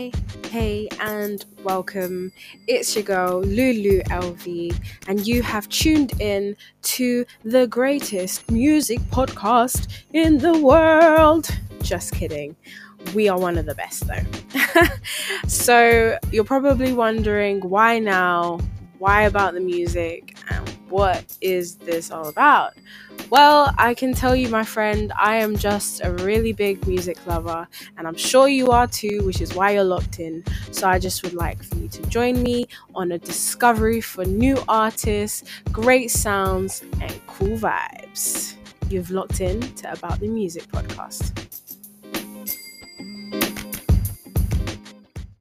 Hey, and welcome. It's your girl Lulu LV, and you have tuned in to the greatest music podcast in the world. Just kidding. We are one of the best, though. so, you're probably wondering why now? Why about the music? And what is this all about? Well, I can tell you, my friend, I am just a really big music lover, and I'm sure you are too, which is why you're locked in. So, I just would like for you to join me on a discovery for new artists, great sounds, and cool vibes. You've locked in to About the Music podcast.